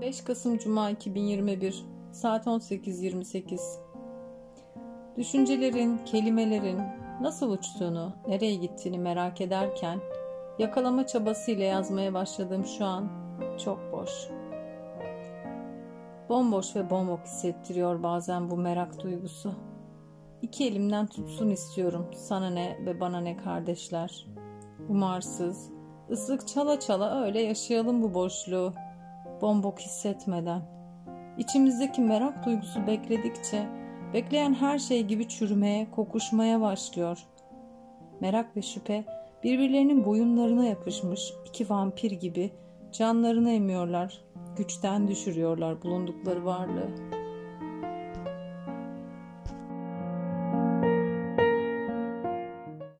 5 Kasım Cuma 2021 Saat 18.28 Düşüncelerin, kelimelerin nasıl uçtuğunu, nereye gittiğini merak ederken yakalama çabasıyla yazmaya başladığım şu an çok boş. Bomboş ve bombok hissettiriyor bazen bu merak duygusu. İki elimden tutsun istiyorum sana ne ve bana ne kardeşler. Umarsız, ıslık çala çala öyle yaşayalım bu boşluğu bombok hissetmeden. İçimizdeki merak duygusu bekledikçe bekleyen her şey gibi çürümeye, kokuşmaya başlıyor. Merak ve şüphe birbirlerinin boyunlarına yapışmış iki vampir gibi canlarını emiyorlar, güçten düşürüyorlar bulundukları varlığı.